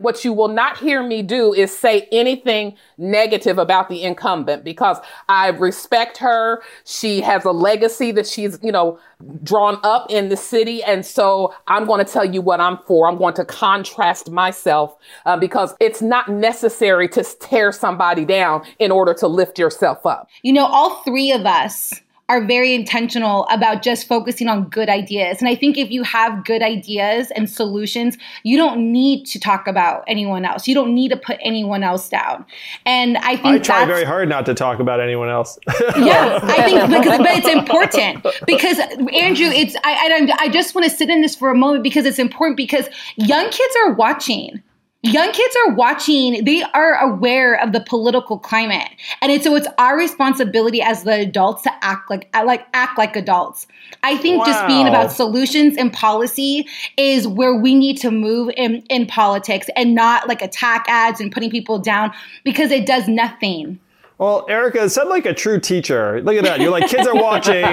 What you will not hear me do is say anything negative about the incumbent because I respect her. She has a legacy that she's, you know, drawn up in the city. And so I'm going to tell you what I'm for. I'm going to contrast myself uh, because it's not necessary to tear somebody down in order to lift yourself up. You know, all three of us are very intentional about just focusing on good ideas. And I think if you have good ideas and solutions, you don't need to talk about anyone else. You don't need to put anyone else down. And I think I try very hard not to talk about anyone else. yeah, I think because but it's important because Andrew, it's I I, I just want to sit in this for a moment because it's important because young kids are watching young kids are watching they are aware of the political climate and it's so it's our responsibility as the adults to act like like act like adults i think wow. just being about solutions and policy is where we need to move in in politics and not like attack ads and putting people down because it does nothing well, Erica, sound like a true teacher. Look at that. You're like, kids are watching.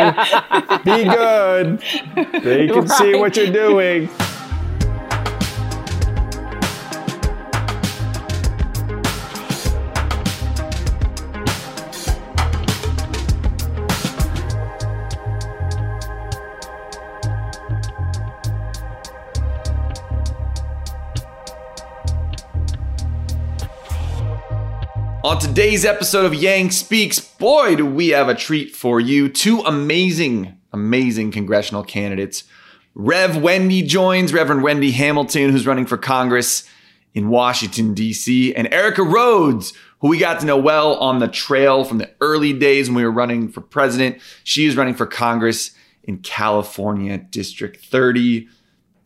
Be good. They can right. see what you're doing. Today's episode of Yang Speaks, boy, do we have a treat for you. Two amazing, amazing congressional candidates. Rev Wendy joins, Reverend Wendy Hamilton, who's running for Congress in Washington, D.C., and Erica Rhodes, who we got to know well on the trail from the early days when we were running for president. She is running for Congress in California, District 30.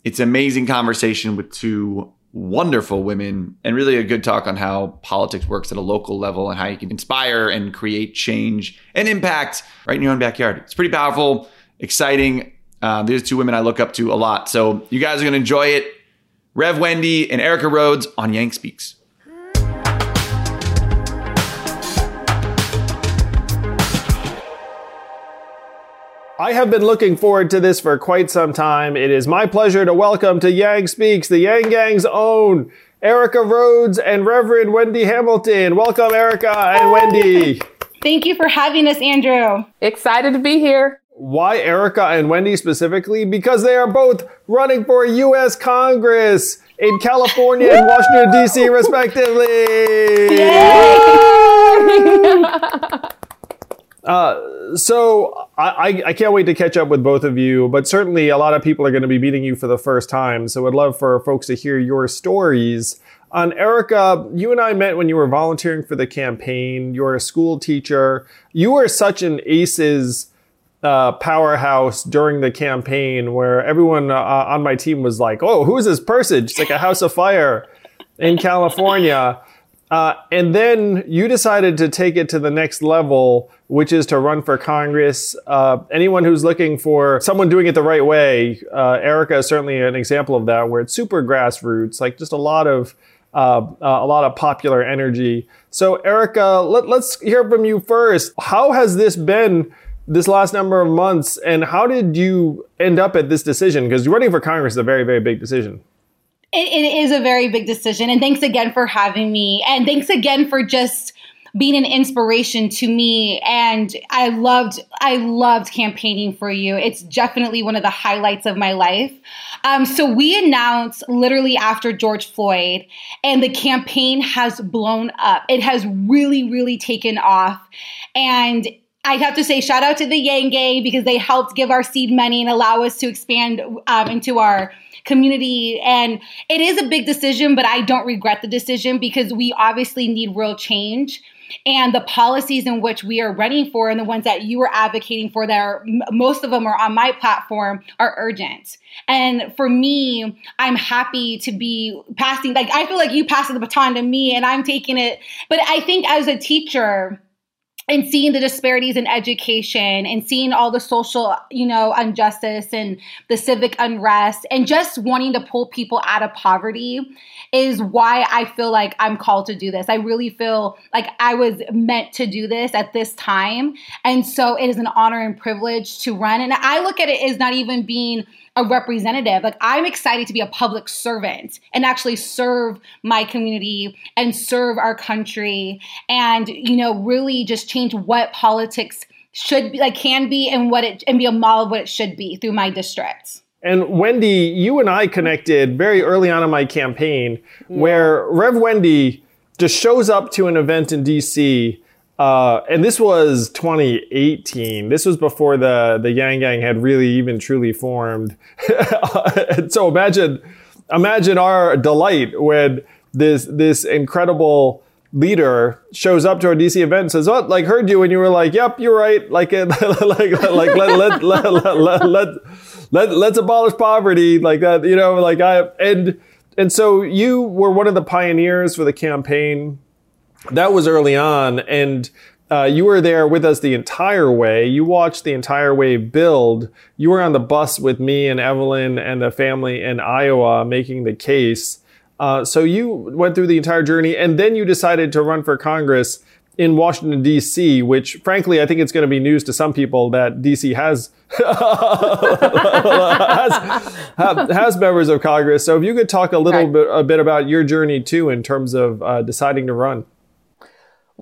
It's an amazing conversation with two wonderful women and really a good talk on how politics works at a local level and how you can inspire and create change and impact right in your own backyard. It's pretty powerful, exciting. Uh, there's two women I look up to a lot. So you guys are going to enjoy it. Rev Wendy and Erica Rhodes on Yang Speaks. I have been looking forward to this for quite some time. It is my pleasure to welcome to Yang Speaks, the Yang Gang's own Erica Rhodes and Reverend Wendy Hamilton. Welcome, Erica and Wendy. Thank you for having us, Andrew. Excited to be here. Why Erica and Wendy specifically? Because they are both running for U.S. Congress in California and Washington, D.C., respectively. Uh, so I, I can't wait to catch up with both of you, but certainly a lot of people are going to be meeting you for the first time. So I'd love for folks to hear your stories. On Erica, you and I met when you were volunteering for the campaign. You're a school teacher. You were such an ACEs uh, powerhouse during the campaign where everyone uh, on my team was like, oh, who is this person? It's like a house of fire in California. Uh, and then you decided to take it to the next level, which is to run for Congress. Uh, anyone who's looking for someone doing it the right way, uh, Erica is certainly an example of that, where it's super grassroots, like just a lot of uh, uh, a lot of popular energy. So, Erica, let, let's hear from you first. How has this been? This last number of months, and how did you end up at this decision? Because running for Congress is a very, very big decision. It, it is a very big decision. And thanks again for having me. And thanks again for just being an inspiration to me and I loved I loved campaigning for you. It's definitely one of the highlights of my life. Um, so we announced literally after George Floyd and the campaign has blown up. It has really really taken off and I have to say, shout out to the Yang Gang because they helped give our seed money and allow us to expand um, into our community. And it is a big decision, but I don't regret the decision because we obviously need real change. And the policies in which we are running for and the ones that you are advocating for that are most of them are on my platform are urgent. And for me, I'm happy to be passing, like, I feel like you passed the baton to me and I'm taking it. But I think as a teacher, and seeing the disparities in education and seeing all the social you know injustice and the civic unrest and just wanting to pull people out of poverty is why i feel like i'm called to do this. I really feel like i was meant to do this at this time. And so it is an honor and privilege to run. And i look at it as not even being a representative. Like I'm excited to be a public servant and actually serve my community and serve our country and you know really just change what politics should be like can be and what it and be a model of what it should be through my district. And Wendy, you and I connected very early on in my campaign yeah. where Rev Wendy just shows up to an event in DC uh, and this was 2018. This was before the the Yang Gang had really even truly formed. so imagine imagine our delight when this this incredible leader shows up to our DC event and says, "Oh, like heard you," and you were like, "Yep, you're right." Like, like, like, like let, let, let, let, let, let, let, let's abolish poverty, like that. You know, like I and and so you were one of the pioneers for the campaign that was early on, and uh, you were there with us the entire way. You watched the entire way build. You were on the bus with me and Evelyn and the family in Iowa making the case. Uh, so you went through the entire journey, and then you decided to run for Congress in Washington D.C., which, frankly, I think it's going to be news to some people that D.C. has has, has, members of Congress. So if you could talk a little bit a bit about your journey too, in terms of uh, deciding to run.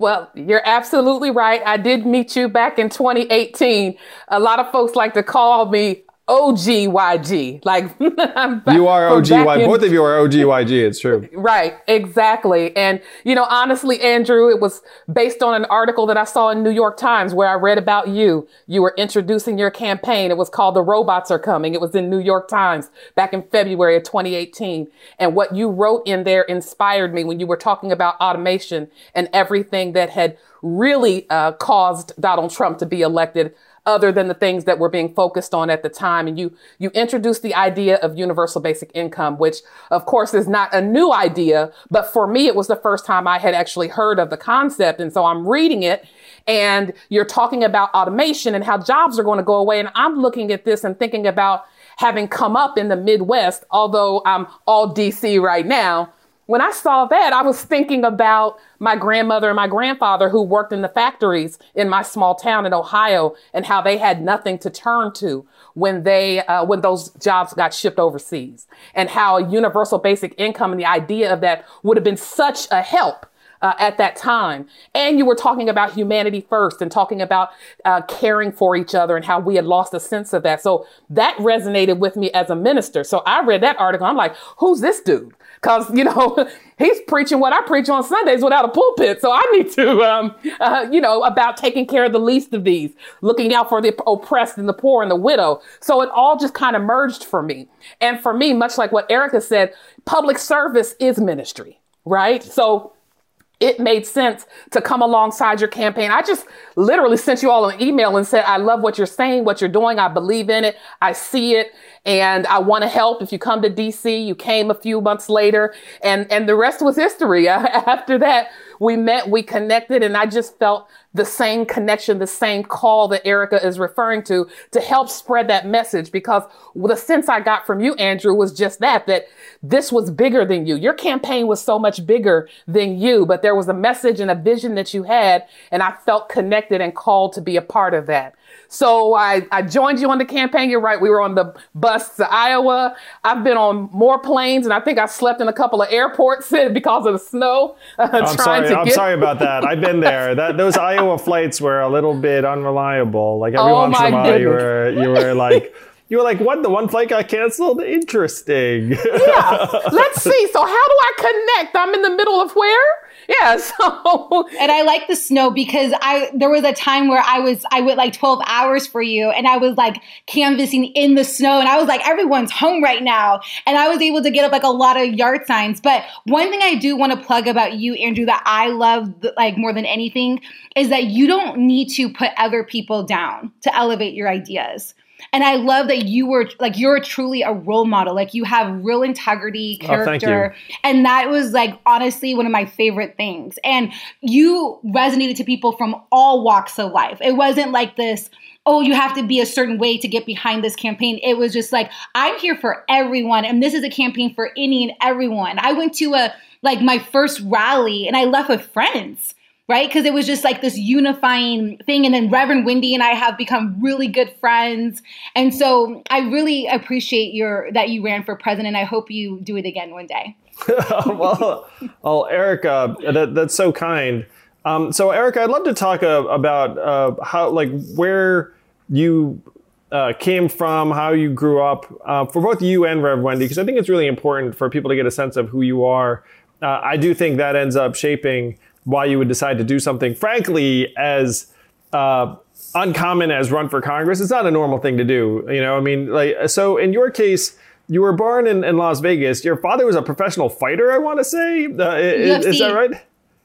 Well, you're absolutely right. I did meet you back in 2018. A lot of folks like to call me OGYG. Like you are OGYG. Both of you are OGYG. It's true. Right. Exactly. And you know, honestly, Andrew, it was based on an article that I saw in New York Times where I read about you. You were introducing your campaign. It was called "The Robots Are Coming." It was in New York Times back in February of 2018. And what you wrote in there inspired me when you were talking about automation and everything that had really uh, caused Donald Trump to be elected other than the things that were being focused on at the time. And you, you introduced the idea of universal basic income, which of course is not a new idea, but for me, it was the first time I had actually heard of the concept. And so I'm reading it and you're talking about automation and how jobs are going to go away. And I'm looking at this and thinking about having come up in the Midwest, although I'm all DC right now when I saw that, I was thinking about my grandmother and my grandfather who worked in the factories in my small town in Ohio and how they had nothing to turn to when they, uh, when those jobs got shipped overseas and how universal basic income and the idea of that would have been such a help uh, at that time. And you were talking about humanity first and talking about uh, caring for each other and how we had lost a sense of that. So that resonated with me as a minister. So I read that article. I'm like, who's this dude? Cause, you know, he's preaching what I preach on Sundays without a pulpit. So I need to, um, uh, you know, about taking care of the least of these, looking out for the oppressed and the poor and the widow. So it all just kind of merged for me. And for me, much like what Erica said, public service is ministry, right? So it made sense to come alongside your campaign. I just literally sent you all an email and said, I love what you're saying, what you're doing. I believe in it. I see it and I want to help. If you come to DC, you came a few months later and, and the rest was history. After that, we met, we connected, and I just felt the same connection, the same call that Erica is referring to to help spread that message because the sense I got from you, Andrew, was just that, that this was bigger than you. Your campaign was so much bigger than you, but there was a message and a vision that you had, and I felt connected and called to be a part of that. So I, I joined you on the campaign. You're right. We were on the bus to Iowa. I've been on more planes, and I think I slept in a couple of airports because of the snow. Uh, I'm sorry. I'm get- sorry about that. I've been there. That those Iowa flights were a little bit unreliable. Like every oh once in a while, goodness. you were you were like. You were like, what? The one flight got canceled? Interesting. yeah. Let's see. So, how do I connect? I'm in the middle of where? Yeah. So. And I like the snow because I there was a time where I was I went like 12 hours for you and I was like canvassing in the snow and I was like everyone's home right now and I was able to get up like a lot of yard signs. But one thing I do want to plug about you, Andrew, that I love like more than anything is that you don't need to put other people down to elevate your ideas. And I love that you were like you're truly a role model. Like you have real integrity, oh, character. Oh, and that was like honestly one of my favorite things. And you resonated to people from all walks of life. It wasn't like this oh, you have to be a certain way to get behind this campaign. It was just like, I'm here for everyone. And this is a campaign for any and everyone. I went to a, like, my first rally and I left with friends right? Because it was just like this unifying thing. And then Reverend Wendy and I have become really good friends. And so I really appreciate your that you ran for president. I hope you do it again one day. well, well, Erica, that, that's so kind. Um, so, Erica, I'd love to talk uh, about uh, how, like, where you uh, came from, how you grew up, uh, for both you and Rev Wendy, because I think it's really important for people to get a sense of who you are. Uh, I do think that ends up shaping why you would decide to do something, frankly, as uh, uncommon as run for Congress. It's not a normal thing to do. You know, I mean, like, so in your case, you were born in, in Las Vegas. Your father was a professional fighter, I want to say. Uh, is, is that right?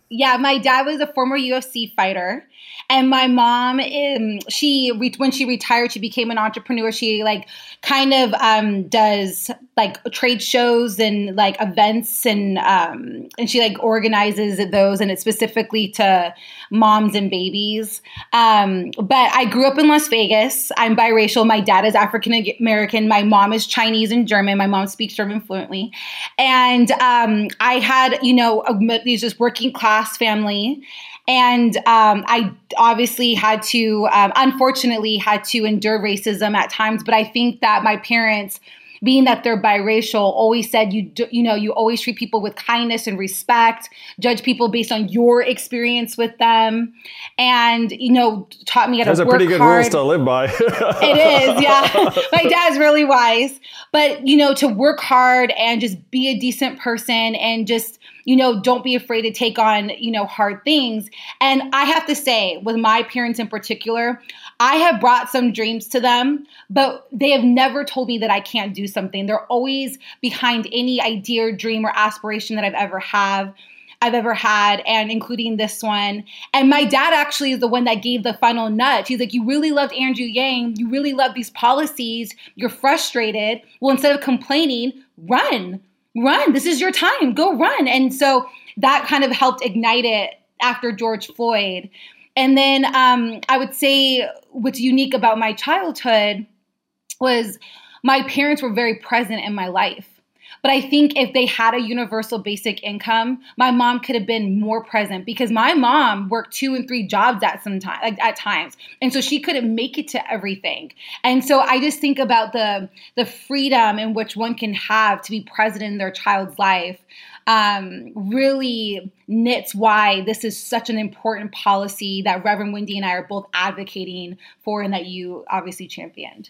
Yeah, my dad was a former UFC fighter. And my mom, um, she when she retired, she became an entrepreneur. She like kind of um, does like trade shows and like events, and um, and she like organizes those, and it's specifically to moms and babies. Um, but I grew up in Las Vegas. I'm biracial. My dad is African American. My mom is Chinese and German. My mom speaks German fluently, and um, I had you know a, just working class family and um, I obviously had to, um, unfortunately, had to endure racism at times. But I think that my parents, being that they're biracial, always said you do, you know you always treat people with kindness and respect, judge people based on your experience with them, and you know taught me how That's to work hard. That's a pretty good rules to live by. it is, yeah. My dad's really wise, but you know to work hard and just be a decent person and just you know, don't be afraid to take on, you know, hard things. And I have to say, with my parents in particular, I have brought some dreams to them, but they have never told me that I can't do something. They're always behind any idea, dream, or aspiration that I've ever have. I've ever had, and including this one. And my dad actually is the one that gave the final nudge. He's like, You really loved Andrew Yang. You really love these policies. You're frustrated. Well, instead of complaining, run run. This is your time. Go run. And so that kind of helped ignite it after George Floyd. And then um, I would say what's unique about my childhood was my parents were very present in my life. But I think if they had a universal basic income, my mom could have been more present because my mom worked two and three jobs at some time, like at times, and so she couldn't make it to everything. And so I just think about the the freedom in which one can have to be present in their child's life. Um, really knits why this is such an important policy that Reverend Wendy and I are both advocating for, and that you obviously championed.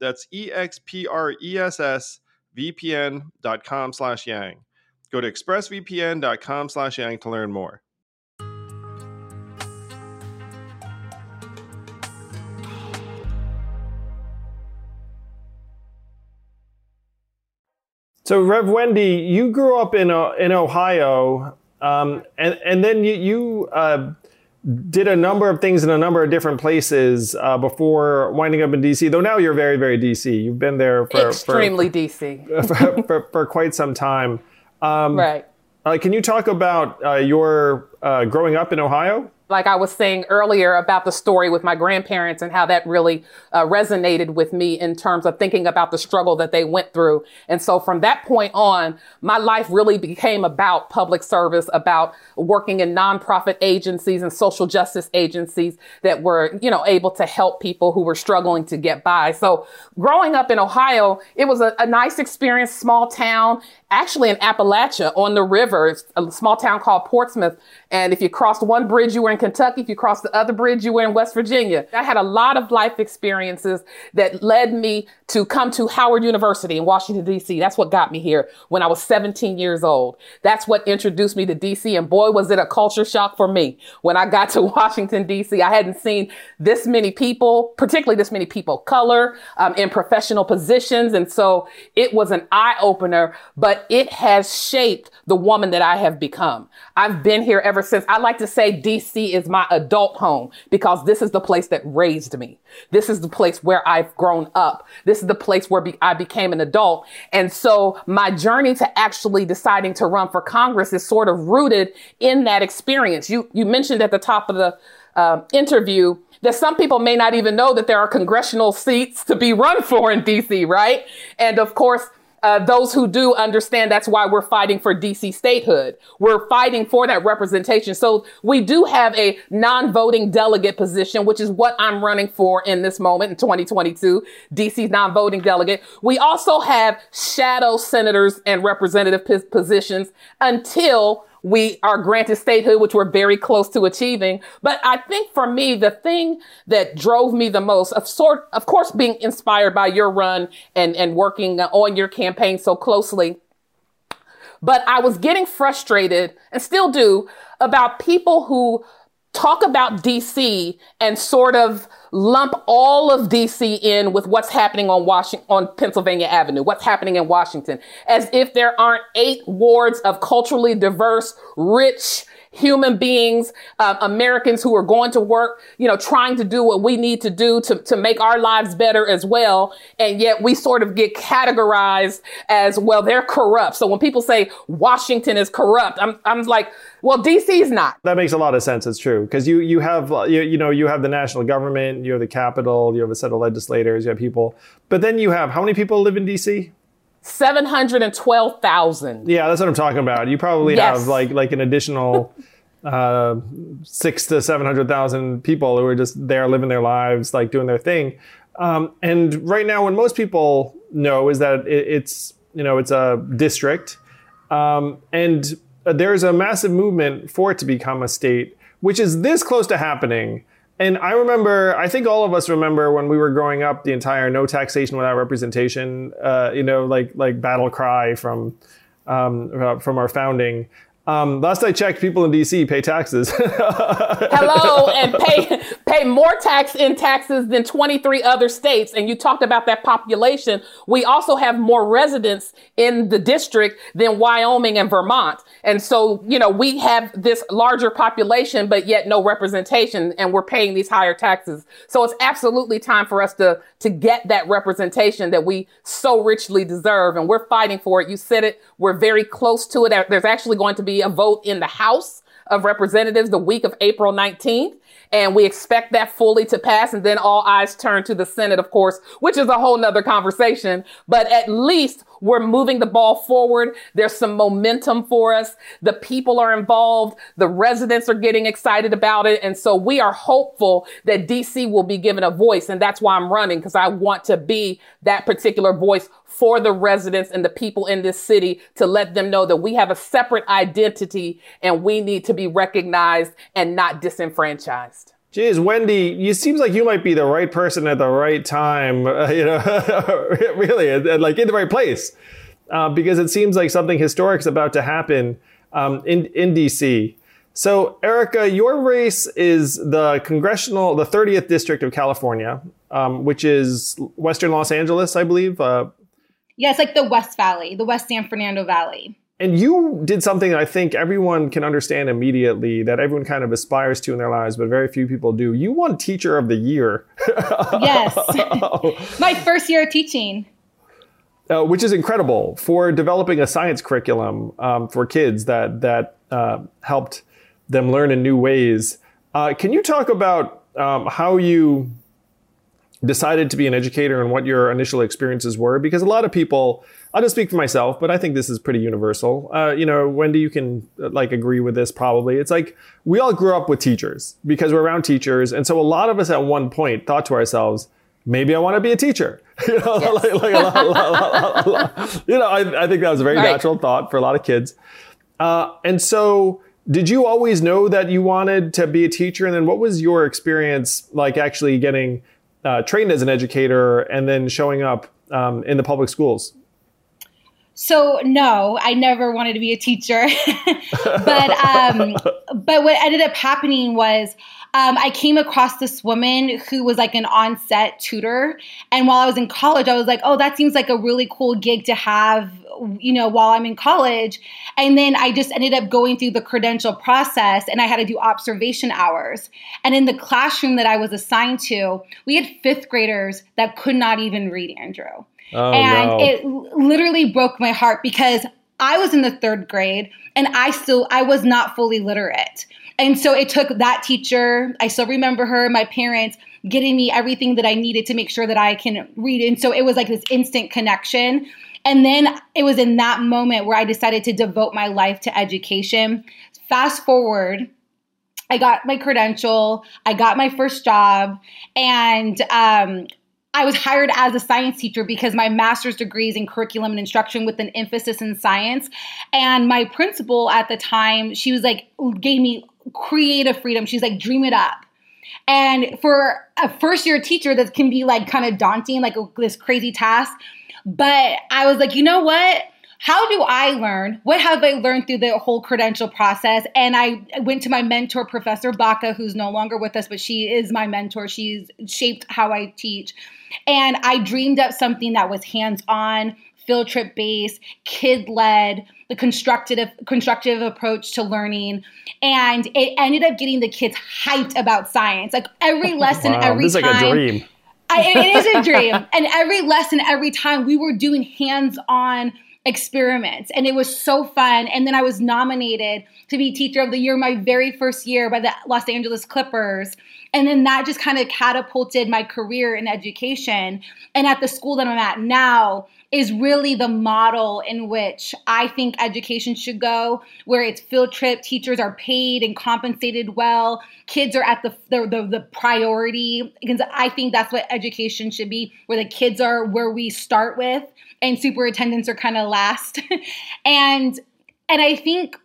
That's E-X-P-R-E-S-S vpn.com slash yang. Go to expressvpn.com slash yang to learn more. So, Rev Wendy, you grew up in uh, in Ohio, um, and and then you, you uh, did a number of things in a number of different places uh, before winding up in DC. Though now you're very, very DC. You've been there for extremely for, DC for, for, for, quite some time. Um, right. Uh, can you talk about uh, your uh, growing up in Ohio? Like I was saying earlier about the story with my grandparents and how that really uh, resonated with me in terms of thinking about the struggle that they went through. And so from that point on, my life really became about public service, about working in nonprofit agencies and social justice agencies that were, you know, able to help people who were struggling to get by. So growing up in Ohio, it was a, a nice experience, small town, actually in Appalachia on the river, a small town called Portsmouth. And if you crossed one bridge, you were in Kentucky. If you cross the other bridge, you were in West Virginia. I had a lot of life experiences that led me to come to Howard University in Washington, D.C. That's what got me here when I was 17 years old. That's what introduced me to D.C. And boy, was it a culture shock for me when I got to Washington, D.C. I hadn't seen this many people, particularly this many people of color um, in professional positions. And so it was an eye opener, but it has shaped the woman that I have become. I've been here ever since. I like to say DC is my adult home because this is the place that raised me. This is the place where I've grown up. This is the place where be- I became an adult. And so my journey to actually deciding to run for Congress is sort of rooted in that experience. You, you mentioned at the top of the uh, interview that some people may not even know that there are congressional seats to be run for in DC, right? And of course, uh, those who do understand that's why we're fighting for DC statehood. We're fighting for that representation. So we do have a non-voting delegate position, which is what I'm running for in this moment in 2022, DC's non-voting delegate. We also have shadow senators and representative p- positions until we are granted statehood, which we're very close to achieving. But I think for me, the thing that drove me the most, of sort, of course, being inspired by your run and, and working on your campaign so closely. But I was getting frustrated and still do about people who talk about DC and sort of lump all of DC in with what's happening on Washington, on Pennsylvania Avenue, what's happening in Washington, as if there aren't eight wards of culturally diverse, rich, human beings, uh, Americans who are going to work, you know, trying to do what we need to do to, to make our lives better as well. And yet we sort of get categorized as, well, they're corrupt. So when people say Washington is corrupt, I'm, I'm like, well, DC's not. That makes a lot of sense. It's true. Because you, you have, you, you know, you have the national government, you have the capital, you have a set of legislators, you have people. But then you have, how many people live in DC? 712,000. Yeah, that's what I'm talking about. You probably yes. have like like an additional uh, six to 700,000 people who are just there living their lives, like doing their thing. Um, and right now, when most people know is that it, it's, you know, it's a district. Um, and there's a massive movement for it to become a state, which is this close to happening. And I remember, I think all of us remember when we were growing up, the entire "no taxation without representation," uh, you know, like like battle cry from um, uh, from our founding. Um, last I checked, people in DC pay taxes. Hello, and pay pay more tax in taxes than 23 other states. And you talked about that population. We also have more residents in the district than Wyoming and Vermont. And so, you know, we have this larger population, but yet no representation and we're paying these higher taxes. So it's absolutely time for us to, to get that representation that we so richly deserve. And we're fighting for it. You said it. We're very close to it. There's actually going to be a vote in the House of Representatives the week of April 19th. And we expect that fully to pass. And then all eyes turn to the Senate, of course, which is a whole nother conversation. But at least we're moving the ball forward. There's some momentum for us. The people are involved. The residents are getting excited about it. And so we are hopeful that DC will be given a voice. And that's why I'm running because I want to be that particular voice for the residents and the people in this city to let them know that we have a separate identity and we need to be recognized and not disenfranchised. Geez, Wendy, you seems like you might be the right person at the right time. Uh, you know, really, like in the right place, uh, because it seems like something historic is about to happen um, in in DC. So, Erica, your race is the congressional, the 30th district of California, um, which is Western Los Angeles, I believe. Uh, yeah, it's like the West Valley, the West San Fernando Valley. And you did something I think everyone can understand immediately that everyone kind of aspires to in their lives, but very few people do. You won Teacher of the Year. yes. My first year of teaching. Uh, which is incredible for developing a science curriculum um, for kids that, that uh, helped them learn in new ways. Uh, can you talk about um, how you decided to be an educator and what your initial experiences were because a lot of people i'll just speak for myself but i think this is pretty universal. Uh, you know wendy you can uh, like agree with this probably. It's like we all grew up with teachers because we're around teachers. And so a lot of us at one point thought to ourselves maybe i want to be a teacher. You know yes. like, like lot, lot, lot, you know I, I, think that was a very right. natural thought for a lot of kids. Uh, and so did you always know that you wanted to be a teacher? And then what was your experience like actually getting uh, trained as an educator and then showing up um, in the public schools? So no, I never wanted to be a teacher, but um, but what ended up happening was um, I came across this woman who was like an on-set tutor, and while I was in college, I was like, oh, that seems like a really cool gig to have you know, while I'm in college. And then I just ended up going through the credential process and I had to do observation hours. And in the classroom that I was assigned to, we had fifth graders that could not even read Andrew. Oh, and no. it literally broke my heart because I was in the third grade and I still I was not fully literate. And so it took that teacher, I still remember her, my parents getting me everything that I needed to make sure that I can read. And so it was like this instant connection and then it was in that moment where I decided to devote my life to education. Fast forward, I got my credential, I got my first job, and um, I was hired as a science teacher because my master's degree is in curriculum and instruction with an emphasis in science. And my principal at the time, she was like, gave me creative freedom. She's like, dream it up. And for a first year teacher, that can be like kind of daunting, like oh, this crazy task. But I was like, you know what? How do I learn? What have I learned through the whole credential process? And I went to my mentor, Professor Baca, who's no longer with us, but she is my mentor. She's shaped how I teach. And I dreamed up something that was hands on, field trip based, kid led, the constructive constructive approach to learning, and it ended up getting the kids hyped about science. Like every lesson, wow, every this time. Like a dream. I, it is a dream. and every lesson, every time we were doing hands on experiments and it was so fun. And then I was nominated to be teacher of the year my very first year by the Los Angeles Clippers. And then that just kind of catapulted my career in education. And at the school that I'm at now, is really the model in which I think education should go, where it's field trip, teachers are paid and compensated well, kids are at the the, the, the priority. Because I think that's what education should be, where the kids are where we start with, and superintendents are kind of last. and and I think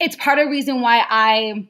it's part of the reason why I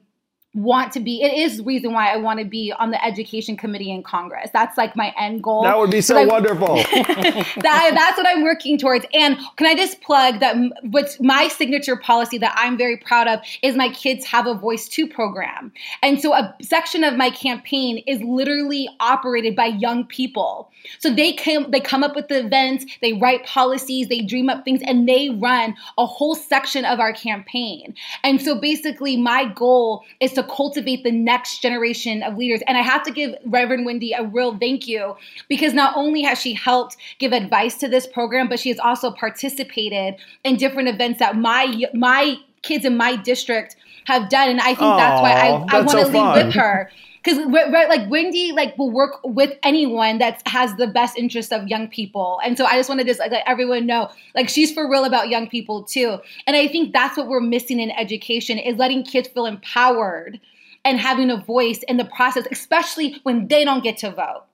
want to be it is the reason why I want to be on the education committee in Congress. That's like my end goal. That would be so wonderful. that, that's what I'm working towards. And can I just plug that what's my signature policy that I'm very proud of is my kids have a voice too program. And so a section of my campaign is literally operated by young people. So they come they come up with the events, they write policies, they dream up things and they run a whole section of our campaign. And so basically my goal is to to cultivate the next generation of leaders. And I have to give Reverend Wendy a real thank you because not only has she helped give advice to this program, but she has also participated in different events that my my kids in my district have done. And I think Aww, that's why I, I want to so lead with her because right, like Wendy like will work with anyone that has the best interest of young people, and so I just wanted to like, let everyone know like she's for real about young people too, and I think that's what we're missing in education is letting kids feel empowered and having a voice in the process, especially when they don't get to vote.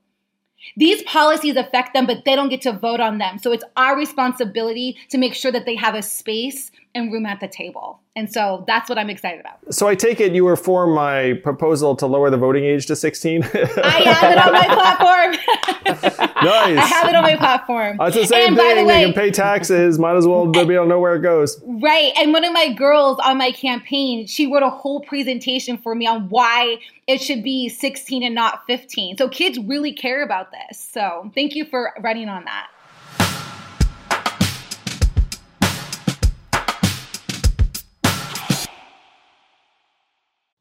These policies affect them, but they don't get to vote on them. So it's our responsibility to make sure that they have a space and room at the table. And so that's what I'm excited about. So I take it you were for my proposal to lower the voting age to 16? I have it on my platform. nice. I have it on my platform. That's the same and thing. The way, you can pay taxes. Might as well be able to know where it goes. Right. And one of my girls on my campaign, she wrote a whole presentation for me on why it should be 16 and not 15. So kids really care about this. So thank you for running on that.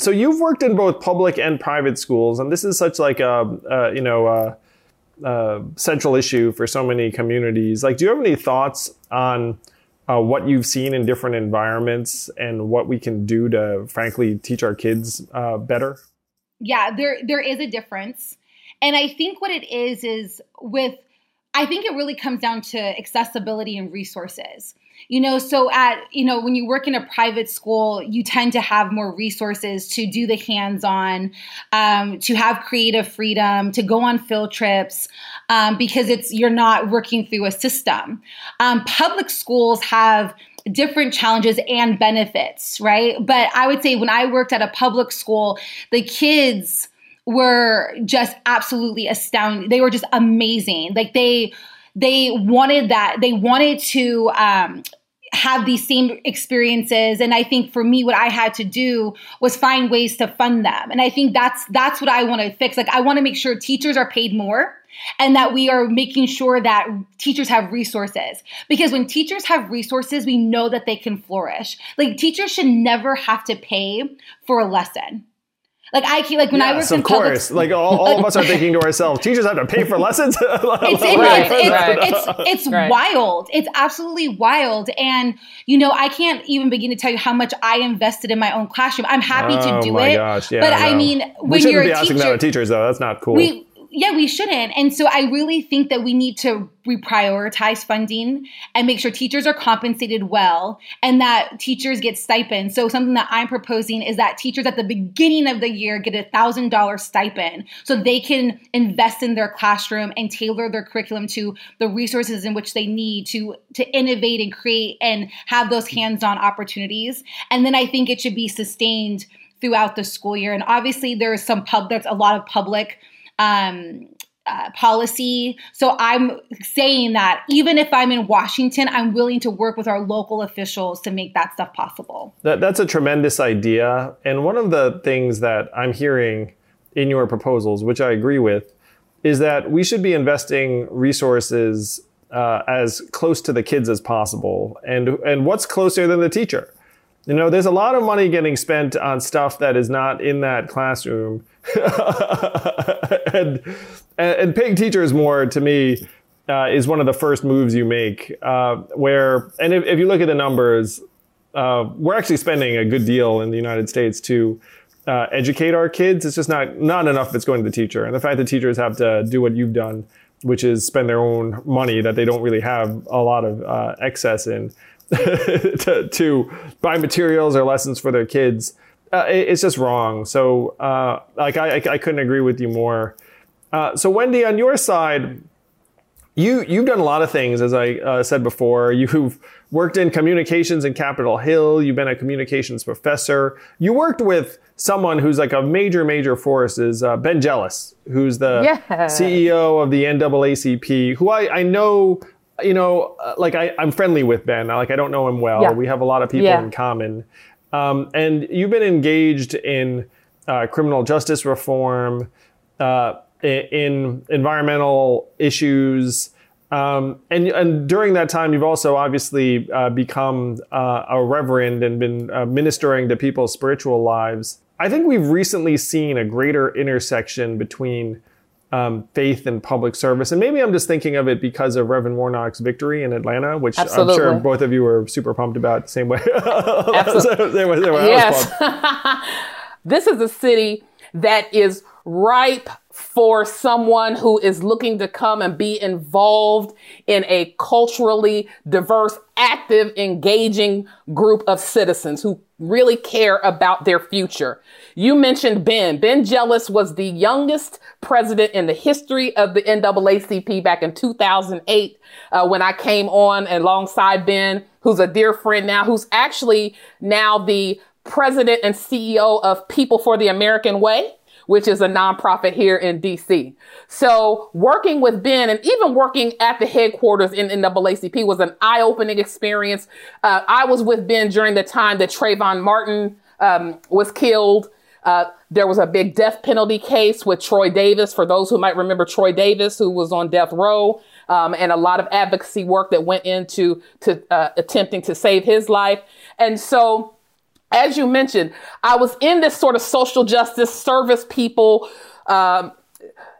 So you've worked in both public and private schools, and this is such like a, a you know a, a central issue for so many communities. Like, do you have any thoughts on uh, what you've seen in different environments and what we can do to, frankly, teach our kids uh, better? yeah, there there is a difference. And I think what it is is with I think it really comes down to accessibility and resources. You know, so at, you know, when you work in a private school, you tend to have more resources to do the hands on, um, to have creative freedom, to go on field trips, um, because it's, you're not working through a system. Um, public schools have different challenges and benefits, right? But I would say when I worked at a public school, the kids were just absolutely astounding. They were just amazing. Like they they wanted that. They wanted to um, have these same experiences and i think for me what i had to do was find ways to fund them and i think that's that's what i want to fix like i want to make sure teachers are paid more and that we are making sure that teachers have resources. Because when teachers have resources, we know that they can flourish. Like teachers should never have to pay for a lesson. Like I keep like when yes, I worked in coaches. Of course. Public, like all, all of us are thinking to ourselves, teachers have to pay for lessons. it's, it, right, it's, right. it's, it's, it's right. wild. It's absolutely wild. And you know, I can't even begin to tell you how much I invested in my own classroom. I'm happy oh, to do it. Gosh. Yeah, but I, I mean, when we you're be a asking teacher, that of teachers though. That's not cool. We, yeah, we shouldn't. And so I really think that we need to reprioritize funding and make sure teachers are compensated well and that teachers get stipends. So something that I'm proposing is that teachers at the beginning of the year get a thousand dollar stipend so they can invest in their classroom and tailor their curriculum to the resources in which they need to to innovate and create and have those hands-on opportunities. And then I think it should be sustained throughout the school year. And obviously there's some pub there's a lot of public um, uh, policy. So I'm saying that even if I'm in Washington, I'm willing to work with our local officials to make that stuff possible. That, that's a tremendous idea. And one of the things that I'm hearing in your proposals, which I agree with, is that we should be investing resources uh, as close to the kids as possible. And, and what's closer than the teacher? You know, there's a lot of money getting spent on stuff that is not in that classroom. and, and paying teachers more to me uh, is one of the first moves you make. Uh, where, and if, if, you look at the numbers, uh, we're actually spending a good deal in the United States to uh, educate our kids. It's just not not enough that's going to the teacher, and the fact that teachers have to do what you've done, which is spend their own money that they don't really have a lot of uh, excess in. to, to, buy materials or lessons for their kids. Uh, it, it's just wrong. So, uh, like, I, I, couldn't agree with you more. Uh, so, Wendy, on your side, you you've done a lot of things, as I uh, said before. You've worked in communications in Capitol Hill. You've been a communications professor. You worked with someone who's like a major, major force is uh, Ben Jealous, who's the yeah. CEO of the NAACP, who I, I know you know, uh, like I, am friendly with Ben. Like I don't know him well. Yeah. We have a lot of people yeah. in common. Um, and you've been engaged in uh, criminal justice reform, uh, in environmental issues. Um, and, and during that time, you've also obviously uh, become uh, a reverend and been uh, ministering to people's spiritual lives. I think we've recently seen a greater intersection between um, faith and public service. And maybe I'm just thinking of it because of Reverend Warnock's victory in Atlanta, which Absolutely. I'm sure both of you were super pumped about the same way. Absolutely. yes. this is a city that is ripe for someone who is looking to come and be involved in a culturally diverse, active, engaging group of citizens who really care about their future. You mentioned Ben. Ben Jealous was the youngest president in the history of the NAACP back in 2008 uh, when I came on alongside Ben, who's a dear friend now, who's actually now the president and CEO of People for the American Way which is a nonprofit here in DC. So working with Ben and even working at the headquarters in NAACP was an eye-opening experience. Uh, I was with Ben during the time that Trayvon Martin um, was killed. Uh, there was a big death penalty case with Troy Davis. For those who might remember Troy Davis, who was on death row, um, and a lot of advocacy work that went into to uh, attempting to save his life. And so as you mentioned, I was in this sort of social justice service people um,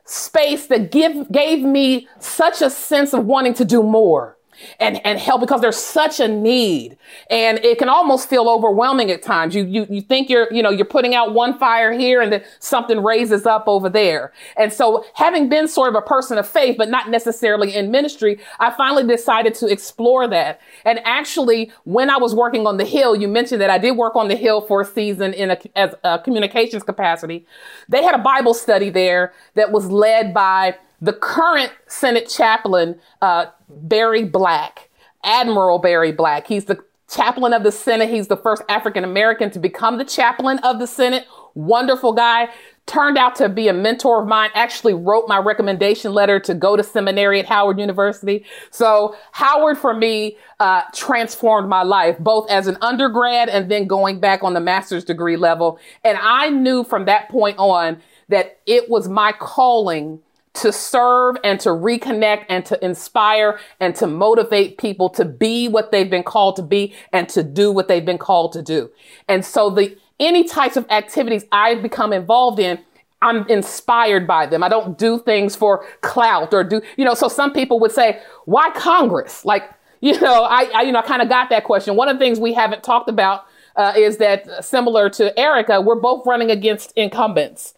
space that give gave me such a sense of wanting to do more and, and help because there's such a need. And it can almost feel overwhelming at times. You, you, you think you're, you know, you're putting out one fire here and then something raises up over there. And so having been sort of a person of faith, but not necessarily in ministry, I finally decided to explore that. And actually, when I was working on the Hill, you mentioned that I did work on the Hill for a season in a, as a communications capacity. They had a Bible study there that was led by the current Senate chaplain, uh, Barry Black, Admiral Barry Black. He's the chaplain of the Senate. He's the first African American to become the chaplain of the Senate. Wonderful guy. Turned out to be a mentor of mine. Actually wrote my recommendation letter to go to seminary at Howard University. So Howard for me uh, transformed my life, both as an undergrad and then going back on the master's degree level. And I knew from that point on that it was my calling to serve and to reconnect and to inspire and to motivate people to be what they've been called to be and to do what they've been called to do. And so the any types of activities I've become involved in, I'm inspired by them. I don't do things for clout or do, you know, so some people would say, why Congress? Like, you know, I, I you know, I kind of got that question. One of the things we haven't talked about uh, is that similar to Aarika, we're both running against incumbents.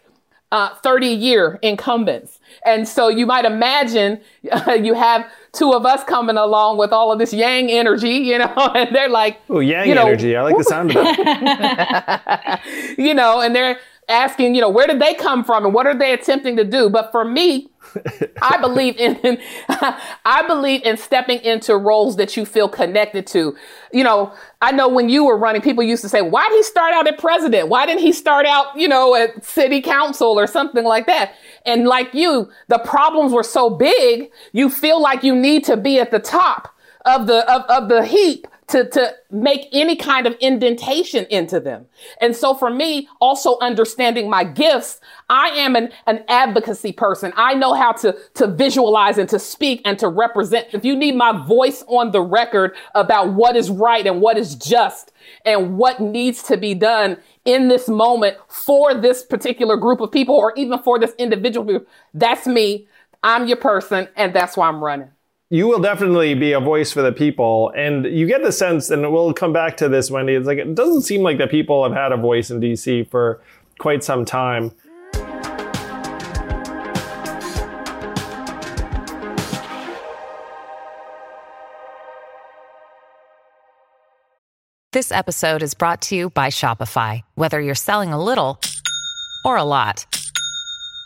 Uh, 30 year incumbents. And so you might imagine uh, you have two of us coming along with all of this yang energy, you know, and they're like, Oh, yang you know, energy. I like the sound of that. you know, and they're asking, you know, where did they come from and what are they attempting to do? But for me, I believe in, I believe in stepping into roles that you feel connected to. You know, I know when you were running, people used to say, "Why did he start out at president? Why didn't he start out, you know, at city council or something like that?" And like you, the problems were so big, you feel like you need to be at the top of the of, of the heap to, to make any kind of indentation into them. And so for me, also understanding my gifts, I am an, an advocacy person. I know how to, to visualize and to speak and to represent. If you need my voice on the record about what is right and what is just and what needs to be done in this moment for this particular group of people or even for this individual group, that's me. I'm your person and that's why I'm running you will definitely be a voice for the people. And you get the sense, and we'll come back to this, Wendy. It's like it doesn't seem like the people have had a voice in DC for quite some time. This episode is brought to you by Shopify. Whether you're selling a little or a lot,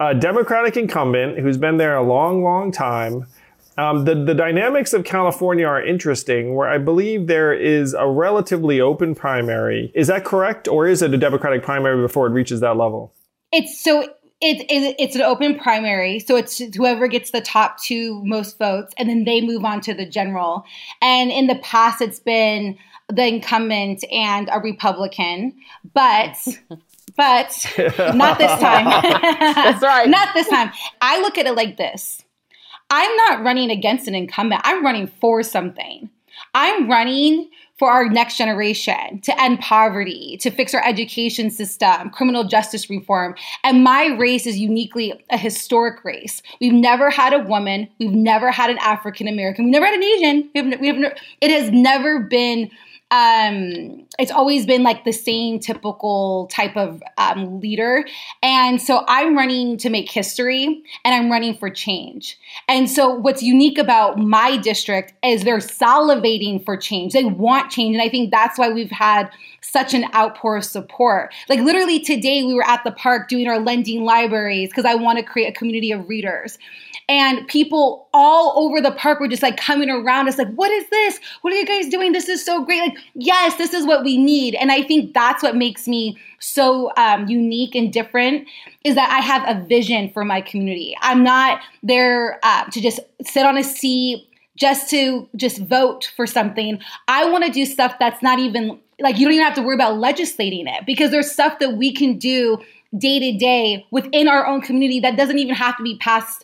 a Democratic incumbent who's been there a long, long time. Um, the, the dynamics of California are interesting, where I believe there is a relatively open primary. Is that correct? Or is it a Democratic primary before it reaches that level? It's so it, it, it's an open primary, so it's whoever gets the top two most votes, and then they move on to the general. And in the past, it's been the incumbent and a Republican, but but not this time. That's right. not this time. I look at it like this. I'm not running against an incumbent. I'm running for something. I'm running for our next generation to end poverty, to fix our education system, criminal justice reform. And my race is uniquely a historic race. We've never had a woman, we've never had an African American, we've never had an Asian. We have, we have, it has never been um, it's always been like the same typical type of um, leader. And so I'm running to make history and I'm running for change. And so what's unique about my district is they're salivating for change. They want change. And I think that's why we've had such an outpour of support. Like literally today, we were at the park doing our lending libraries because I want to create a community of readers. And people all over the park were just like coming around us, like, what is this? What are you guys doing? This is so great. Like, yes, this is what we need. And I think that's what makes me so um, unique and different is that I have a vision for my community. I'm not there uh, to just sit on a seat just to just vote for something. I want to do stuff that's not even like you don't even have to worry about legislating it because there's stuff that we can do day to day within our own community that doesn't even have to be passed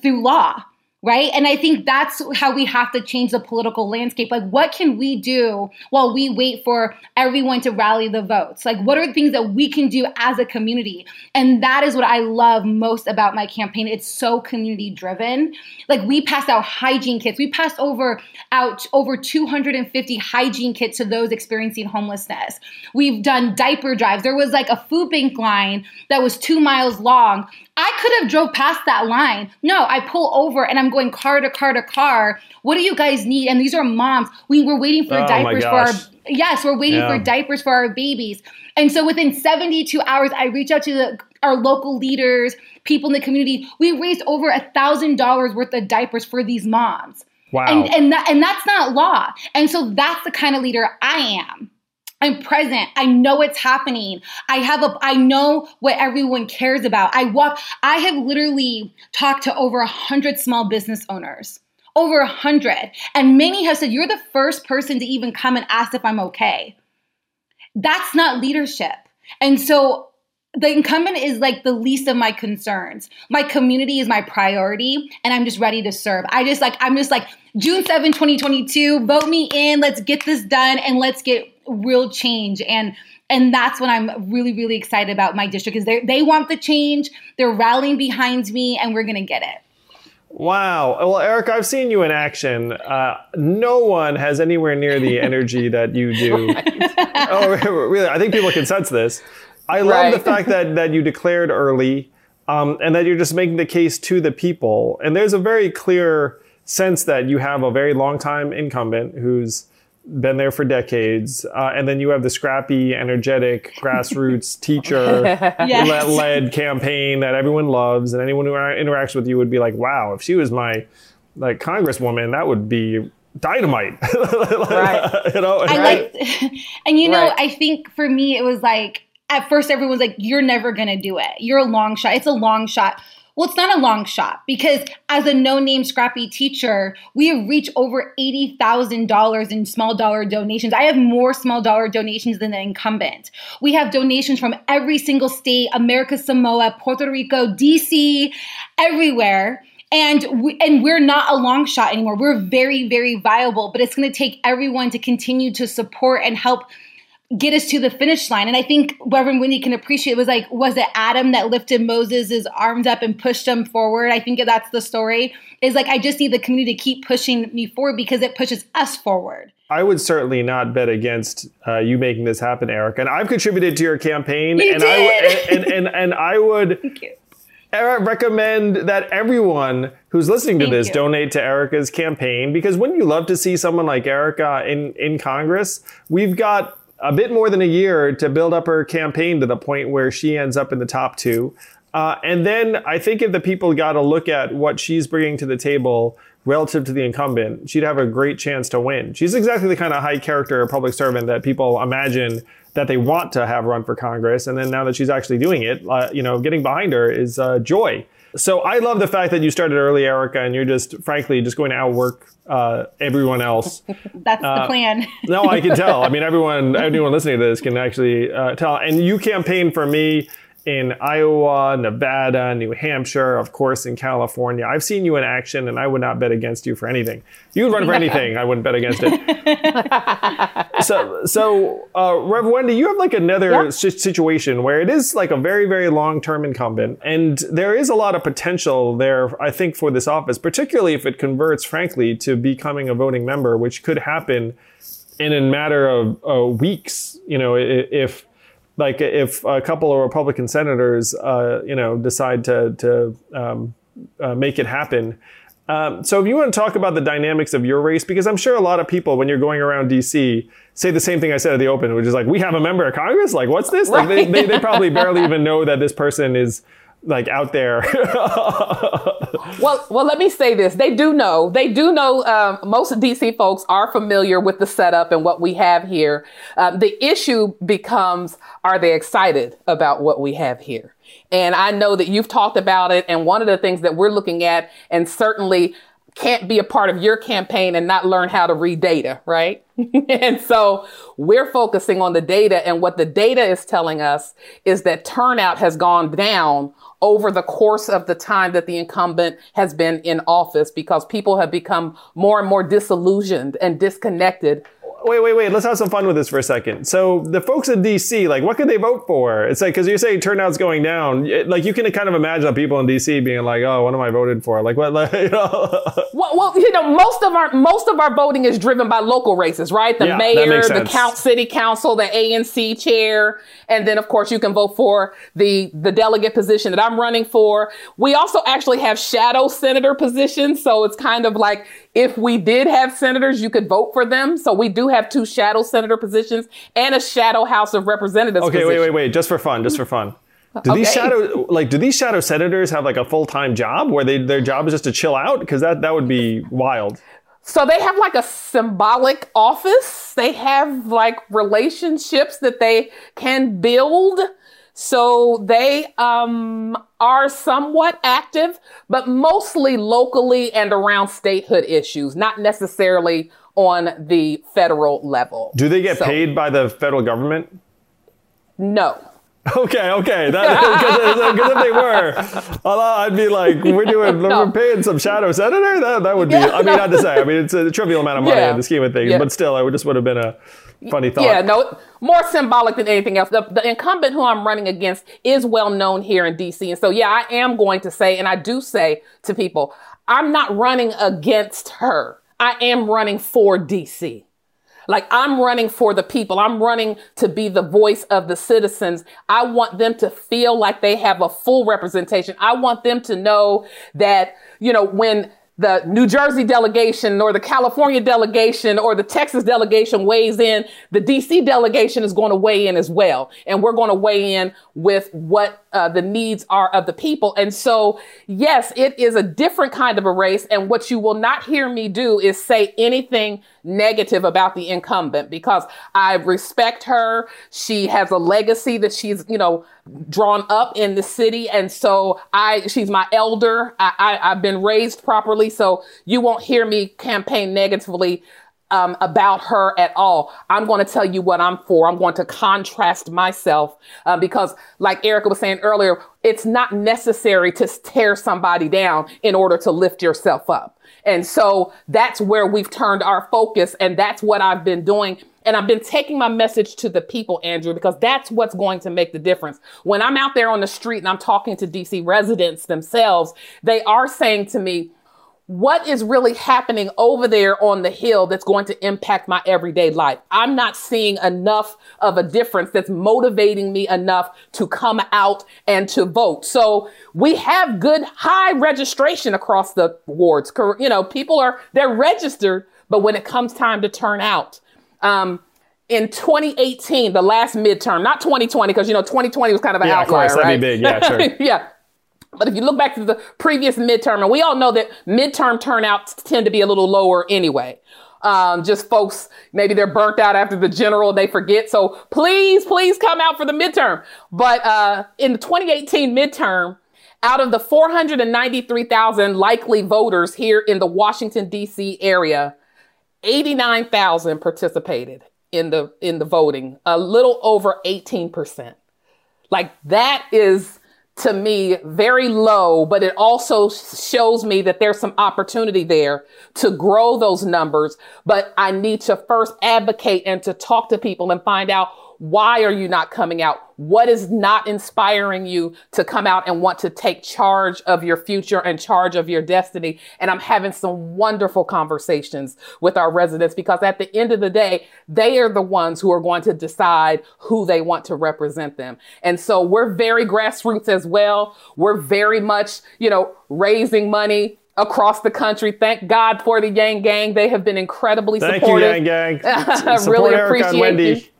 through law right? And I think that's how we have to change the political landscape. Like, what can we do while we wait for everyone to rally the votes? Like, what are the things that we can do as a community? And that is what I love most about my campaign. It's so community driven. Like, we passed out hygiene kits. We passed over out over 250 hygiene kits to those experiencing homelessness. We've done diaper drives. There was like a food bank line that was two miles long. I could have drove past that line. No, I pull over and I'm going car to car to car. What do you guys need? And these are moms. We were waiting for Oh, diapers for our yes, we're waiting Yeah. for diapers for our babies. And so within 72 hours, I reach out to the, our local leaders, people in the community. We raised over a thousand dollars worth of diapers for these moms. Wow. And and that and that's not law. And so that's the kind of leader I am. I'm present. I know what's happening. I have a I know what everyone cares about. I walk I have literally talked to over a hundred small business owners. Over a hundred. And many have said, You're the first person to even come and ask if I'm okay. That's not leadership. And so the incumbent is like the least of my concerns. My community is my priority and I'm just ready to serve. I just like I'm just like June 7, 2022, vote me in, let's get this done and let's get real change and and that's what I'm really really excited about my district is they they want the change. They're rallying behind me and we're going to get it. Wow. Well, Eric, I've seen you in action. Uh, no one has anywhere near the energy that you do. oh, really? I think people can sense this. I love right. the fact that that you declared early, um, and that you're just making the case to the people. And there's a very clear sense that you have a very long time incumbent who's been there for decades, uh, and then you have the scrappy, energetic, grassroots teacher yes. led campaign that everyone loves, and anyone who interacts with you would be like, "Wow, if she was my like congresswoman, that would be dynamite." right. you know, I right? like, and you know, right. I think for me, it was like at first everyone's like, "You're never gonna do it. You're a long shot. It's a long shot." Well, it's not a long shot because as a no name scrappy teacher, we have reached over $80,000 in small dollar donations. I have more small dollar donations than the incumbent. We have donations from every single state, America Samoa, Puerto Rico, DC, everywhere and we, and we're not a long shot anymore. We're very very viable, but it's going to take everyone to continue to support and help get us to the finish line. And I think Reverend Wendy can appreciate it was like, was it Adam that lifted Moses' arms up and pushed him forward? I think that's the story. Is like I just need the community to keep pushing me forward because it pushes us forward. I would certainly not bet against uh, you making this happen, Eric. And I've contributed to your campaign, you and did. I and, and, and I would recommend that everyone who's listening to Thank this you. donate to Aarika's campaign because wouldn't you love to see someone like Aarika in in Congress? We've got a bit more than a year to build up her campaign to the point where she ends up in the top two. Uh, and then I think if the people got to look at what she's bringing to the table relative to the incumbent, she'd have a great chance to win. She's exactly the kind of high character public servant that people imagine that they want to have run for Congress. And then now that she's actually doing it, uh, you know, getting behind her is uh, joy. So I love the fact that you started early, Aarika, and you're just, frankly, just going to outwork uh, everyone else. That's uh, the plan. no, I can tell. I mean, everyone, anyone listening to this can actually uh, tell. And you campaigned for me in Iowa, Nevada, New Hampshire, of course, in California. I've seen you in action, and I would not bet against you for anything. You would run for anything, I wouldn't bet against it. so, so uh, Rev Wendy, you have like another yep. situation where it is like a very, very long-term incumbent, and there is a lot of potential there, I think, for this office, particularly if it converts, frankly, to becoming a voting member, which could happen in a matter of uh, weeks. You know, if like if a couple of Republican senators, uh, you know, decide to to um, uh, make it happen. Um, so if you want to talk about the dynamics of your race, because I'm sure a lot of people when you're going around DC say the same thing I said at the open, which is like, we have a member of Congress. Like, what's this? Like, they, they, they probably barely even know that this person is like out there. well, well, let me say this: they do know. They do know. Um, most DC folks are familiar with the setup and what we have here. Um, the issue becomes: Are they excited about what we have here? And I know that you've talked about it. And one of the things that we're looking at, and certainly can't be a part of your campaign and not learn how to read data, right? and so we're focusing on the data and what the data is telling us is that turnout has gone down over the course of the time that the incumbent has been in office because people have become more and more disillusioned and disconnected wait, wait, wait. Let's have some fun with this for a second. So the folks in DC, like, what could they vote for? It's like because you're saying turnout's going down. Like you can kind of imagine people in DC being like, "Oh, what am I voted for?" Like what? Like, you know? well, well, you know, most of our most of our voting is driven by local races, right? The yeah, mayor, the count, city council, the ANC chair, and then of course you can vote for the the delegate position that I'm running for. We also actually have shadow senator positions, so it's kind of like if we did have senators, you could vote for them. So we do have two shadow senator positions and a shadow House of Representatives. Okay, position. wait, wait, wait. Just for fun, just for fun. Do okay. these shadow like do these shadow senators have like a full time job where they their job is just to chill out? Because that that would be wild. So they have like a symbolic office. They have like relationships that they can build. So they um, are somewhat active, but mostly locally and around statehood issues, not necessarily on the federal level. Do they get so, paid by the federal government? No. Okay, okay. Because if they were, I'd be like, we're doing, no. we're paying some shadow senator. That that would be. Yeah, I mean, no. not to say. I mean, it's a trivial amount of money yeah. in the scheme of things, yeah. but still, it just would have been a funny thought. Yeah, no, more symbolic than anything else. The, the incumbent who I'm running against is well known here in DC, and so yeah, I am going to say, and I do say to people, I'm not running against her. I am running for DC. Like I'm running for the people. I'm running to be the voice of the citizens. I want them to feel like they have a full representation. I want them to know that, you know, when the New Jersey delegation or the California delegation or the Texas delegation weighs in, the DC delegation is going to weigh in as well. And we're going to weigh in with what uh, the needs are of the people. And so, yes, it is a different kind of a race. And what you will not hear me do is say anything negative about the incumbent because I respect her. She has a legacy that she's, you know, drawn up in the city. And so I, she's my elder. I, I, I've been raised properly. So you won't hear me campaign negatively um, about her at all. I'm going to tell you what I'm for. I'm going to contrast myself uh, because, like Aarika was saying earlier, it's not necessary to tear somebody down in order to lift yourself up. And so that's where we've turned our focus, and that's what I've been doing. And I've been taking my message to the people, Andrew, because that's what's going to make the difference. When I'm out there on the street and I'm talking to DC residents themselves, they are saying to me, what is really happening over there on the hill that's going to impact my everyday life? I'm not seeing enough of a difference that's motivating me enough to come out and to vote. So we have good high registration across the wards. You know, people are, they're registered, but when it comes time to turn out, um, in 2018, the last midterm, not 2020, because you know 2020 was kind of an yeah, outlier, of course, right? That'd be big. Yeah, sure. yeah. But if you look back to the previous midterm, and we all know that midterm turnouts tend to be a little lower anyway. Um, just folks, maybe they're burnt out after the general, they forget. So please, please come out for the midterm. But uh, in the 2018 midterm, out of the 493,000 likely voters here in the Washington D.C. area, 89,000 participated in the in the voting, a little over 18%. Like that is to me very low, but it also shows me that there's some opportunity there to grow those numbers. But I need to first advocate and to talk to people and find out why are you not coming out? What is not inspiring you to come out and want to take charge of your future and charge of your destiny? And I'm having some wonderful conversations with our residents because at the end of the day, they are the ones who are going to decide who they want to represent them. And so we're very grassroots as well. We're very much, you know, raising money, across the country. Thank God for the Yang Gang. They have been incredibly Thank supportive. Thank you, Yang Gang. I really appreciate you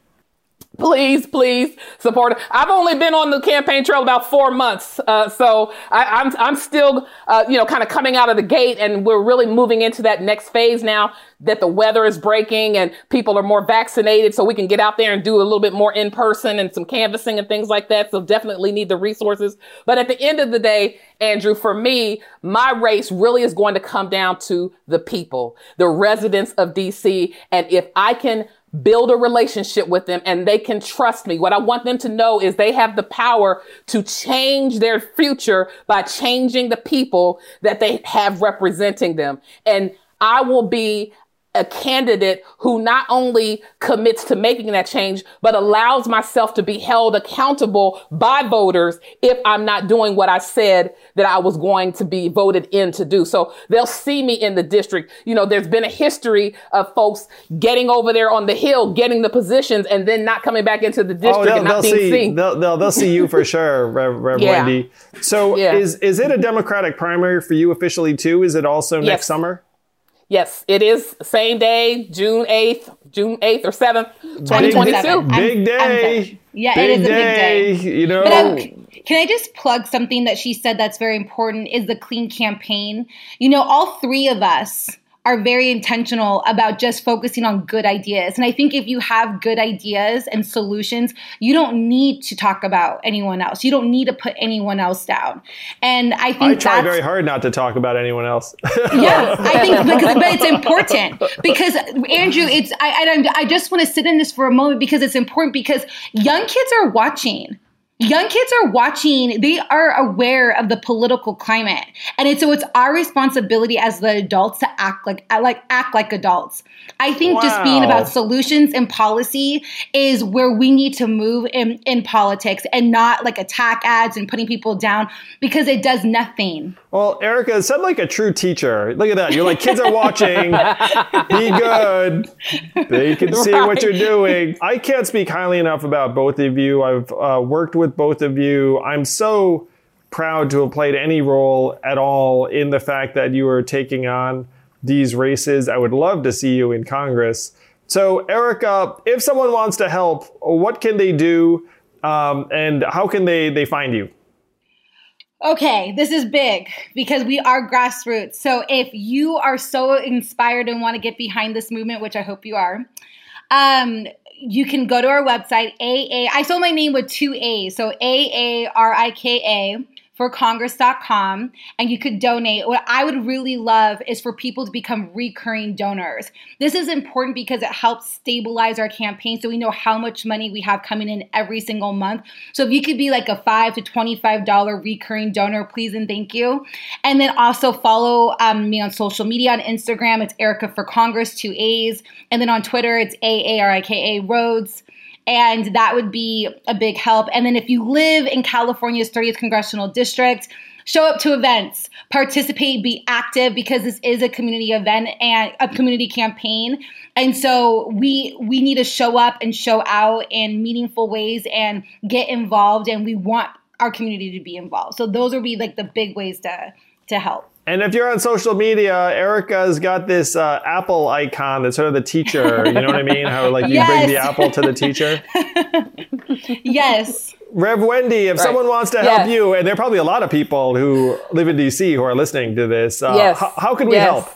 please, please support. I've only been on the campaign trail about four months, uh, so I, am I'm, I'm still, uh, you know, kind of coming out of the gate, and we're really moving into that next phase now that the weather is breaking and people are more vaccinated, so we can get out there and do a little bit more in person and some canvassing and things like that. So definitely need the resources. But at the end of the day, Andrew, for me, my race really is going to come down to the people, the residents of DC, and if I can build a relationship with them and they can trust me. What I want them to know is they have the power to change their future by changing the people that they have representing them. And I will be a candidate who not only commits to making that change, but allows myself to be held accountable by voters if I'm not doing what I said that I was going to be voted in to do. So they'll see me in the district. You know, there's been a history of folks getting over there on the hill, getting the positions, and then not coming back into the oh, district oh, and not being see, seen. They'll, they'll, they'll, see you for sure, Rev, Rev yeah. Wendy. So yeah. is, is it a Democratic primary for you officially too? Is it also yes. next summer? Yes, it is same day, June 8th, June 8th or 7th, 2022. Big, big day. yeah, big it is day, a big day. You know. But can I just plug something that she said that's very important is the clean campaign. You know, all three of us are very intentional about just focusing on good ideas. And I think if you have good ideas and solutions, you don't need to talk about anyone else. You don't need to put anyone else down. And I think I try very hard not to talk about anyone else. yeah, I think because but it's important because Andrew, it's I I, I just want to sit in this for a moment because it's important because young kids are watching young kids are watching they are aware of the political climate. And it's so it's our responsibility as the adults to act like like act like adults. I think wow. just being about solutions and policy is where we need to move in in politics and not like attack ads and putting people down because it does nothing. Well Aarika said like a true teacher. Look at that. You're like kids are watching. Be good. They can see right. what you're doing. I can't speak highly enough about both of you. I've uh, worked with with both of you. I'm so proud to have played any role at all in the fact that you are taking on these races. I would love to see you in Congress. So, Aarika, if someone wants to help, what can they do um, and how can they, they find you? Okay, this is big because we are grassroots. So, if you are so inspired and want to get behind this movement, which I hope you are, um, you can go to our website, AA. I my name with two A's. So A A R I K A for congress.com and you could donate. What I would really love is for people to become recurring donors. This is important because it helps stabilize our campaign so we know how much money we have coming in every single month. So if you could be like a 5 to $25 recurring donor, please and thank you. And then also follow um, me on social media on Instagram, it's Aarika for Congress, two A's. And then on Twitter, it's A A R I K A Rhodes and that would be a big help. And then if you live in California's 30th congressional district, show up to events, participate, be active because this is a community event and a community campaign. And so we we need to show up and show out in meaningful ways and get involved and we want our community to be involved. So those would be like the big ways to to help. And if you're on social media, Aarika's got this uh, apple icon that's sort of the teacher. You know what I mean? How like you yes. bring the apple to the teacher. yes. Rev Wendy, if right. someone wants to help yes. you, and there are probably a lot of people who live in DC who are listening to this, uh, yes. h- how can we yes. help?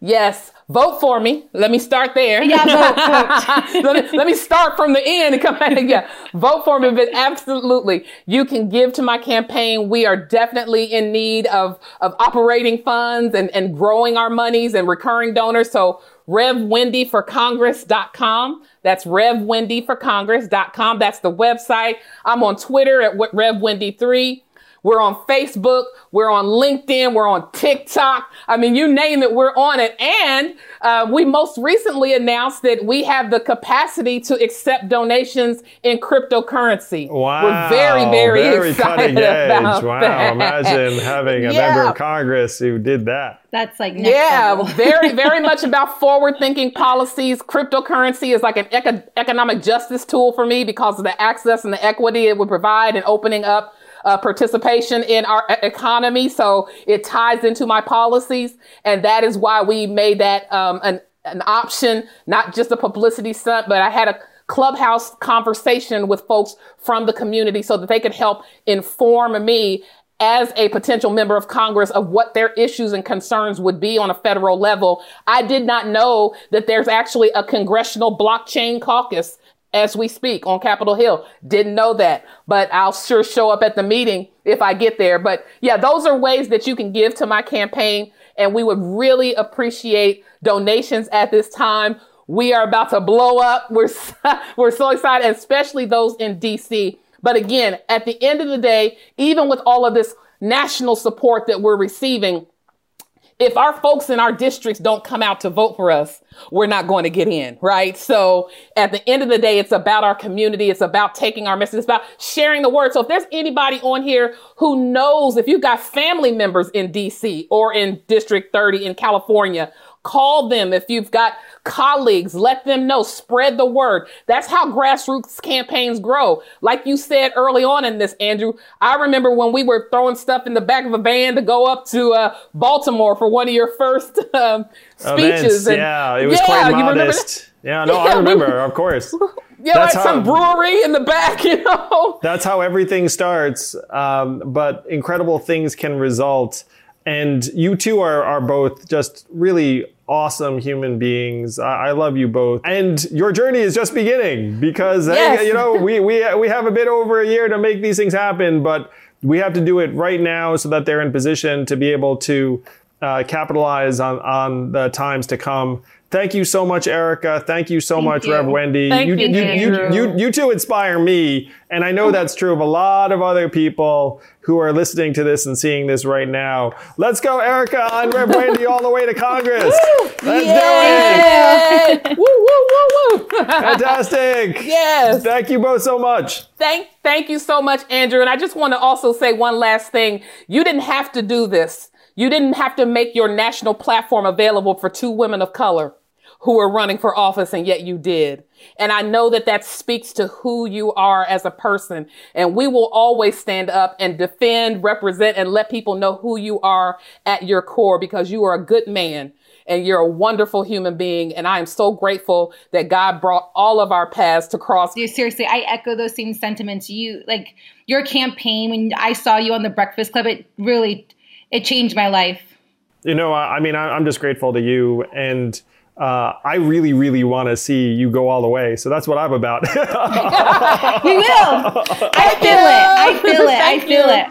Yes vote for me. Let me start there. Yeah, vote, vote. let, me, let me start from the end and come back. Yeah, vote for me. But absolutely, you can give to my campaign. We are definitely in need of, of operating funds and, and growing our monies and recurring donors. So RevWendyForCongress.com. That's RevWendyForCongress.com. That's the website. I'm on Twitter at RevWendy3. We're on Facebook. We're on LinkedIn. We're on TikTok. I mean, you name it, we're on it. And uh, we most recently announced that we have the capacity to accept donations in cryptocurrency. Wow. We're very, very, very excited about wow. that. Imagine having a yeah. member of Congress who did that. That's like yeah, very, very much about forward-thinking policies. Cryptocurrency is like an eco- economic justice tool for me because of the access and the equity it would provide and opening up uh, participation in our economy. So it ties into my policies. And that is why we made that um, an, an option, not just a publicity stunt, but I had a clubhouse conversation with folks from the community so that they could help inform me as a potential member of Congress of what their issues and concerns would be on a federal level. I did not know that there's actually a congressional blockchain caucus as we speak on Capitol Hill. Didn't know that, but I'll sure show up at the meeting if I get there. But yeah, those are ways that you can give to my campaign. And we would really appreciate donations at this time. We are about to blow up. We're, we're so excited, especially those in DC. But again, at the end of the day, even with all of this national support that we're receiving, if our folks in our districts don't come out to vote for us, we're not going to get in, right? So at the end of the day, it's about our community. It's about taking our message. It's about sharing the word. So if there's anybody on here who knows if you've got family members in DC or in District 30 in California Call them if you've got colleagues, let them know, spread the word. That's how grassroots campaigns grow. Like you said early on in this, Andrew, I remember when we were throwing stuff in the back of a van to go up to uh, Baltimore for one of your first um, speeches. And, yeah, it was yeah, quite modest. Yeah, no, yeah, I remember, we, of course. Yeah, that's like how, some brewery in the back, you know. That's how everything starts. Um, but incredible things can result. And you two are, are both just really awesome human beings. I, I, love you both. And your journey is just beginning because, yes. hey, you know, we, we, we have a bit over a year to make these things happen, but we have to do it right now so that they're in position to be able to uh, capitalize on, on the times to come. Thank you so much, Aarika. Thank you so Thank much, you. Rev Wendy. Thank you, you, you, Andrew. you, you two inspire me, and I know that's true of a lot of other people who are listening to this and seeing this right now. Let's go, Aarika, and Rev Wendy all the way to Congress. Let's do it. Woo, woo, woo, woo. Fantastic. yes. Thank you both so much. Thank, thank you so much, Andrew. And I just want to also say one last thing. You didn't have to do this. You didn't have to make your national platform available for two women of color who were running for office, and yet you did. And I know that that speaks to who you are as a person. And we will always stand up and defend, represent, and let people know who you are at your core because you are a good man and you're a wonderful human being. And I am so grateful that God brought all of our paths to cross. Dude, seriously, I echo those same sentiments. You like your campaign when I saw you on the Breakfast Club. It really it changed my life. You know, I I mean, I- I'm just grateful to you, and uh, I really, really want to see you go all the way. So that's what I'm about. We will. I feel it. I feel it. I feel you. it.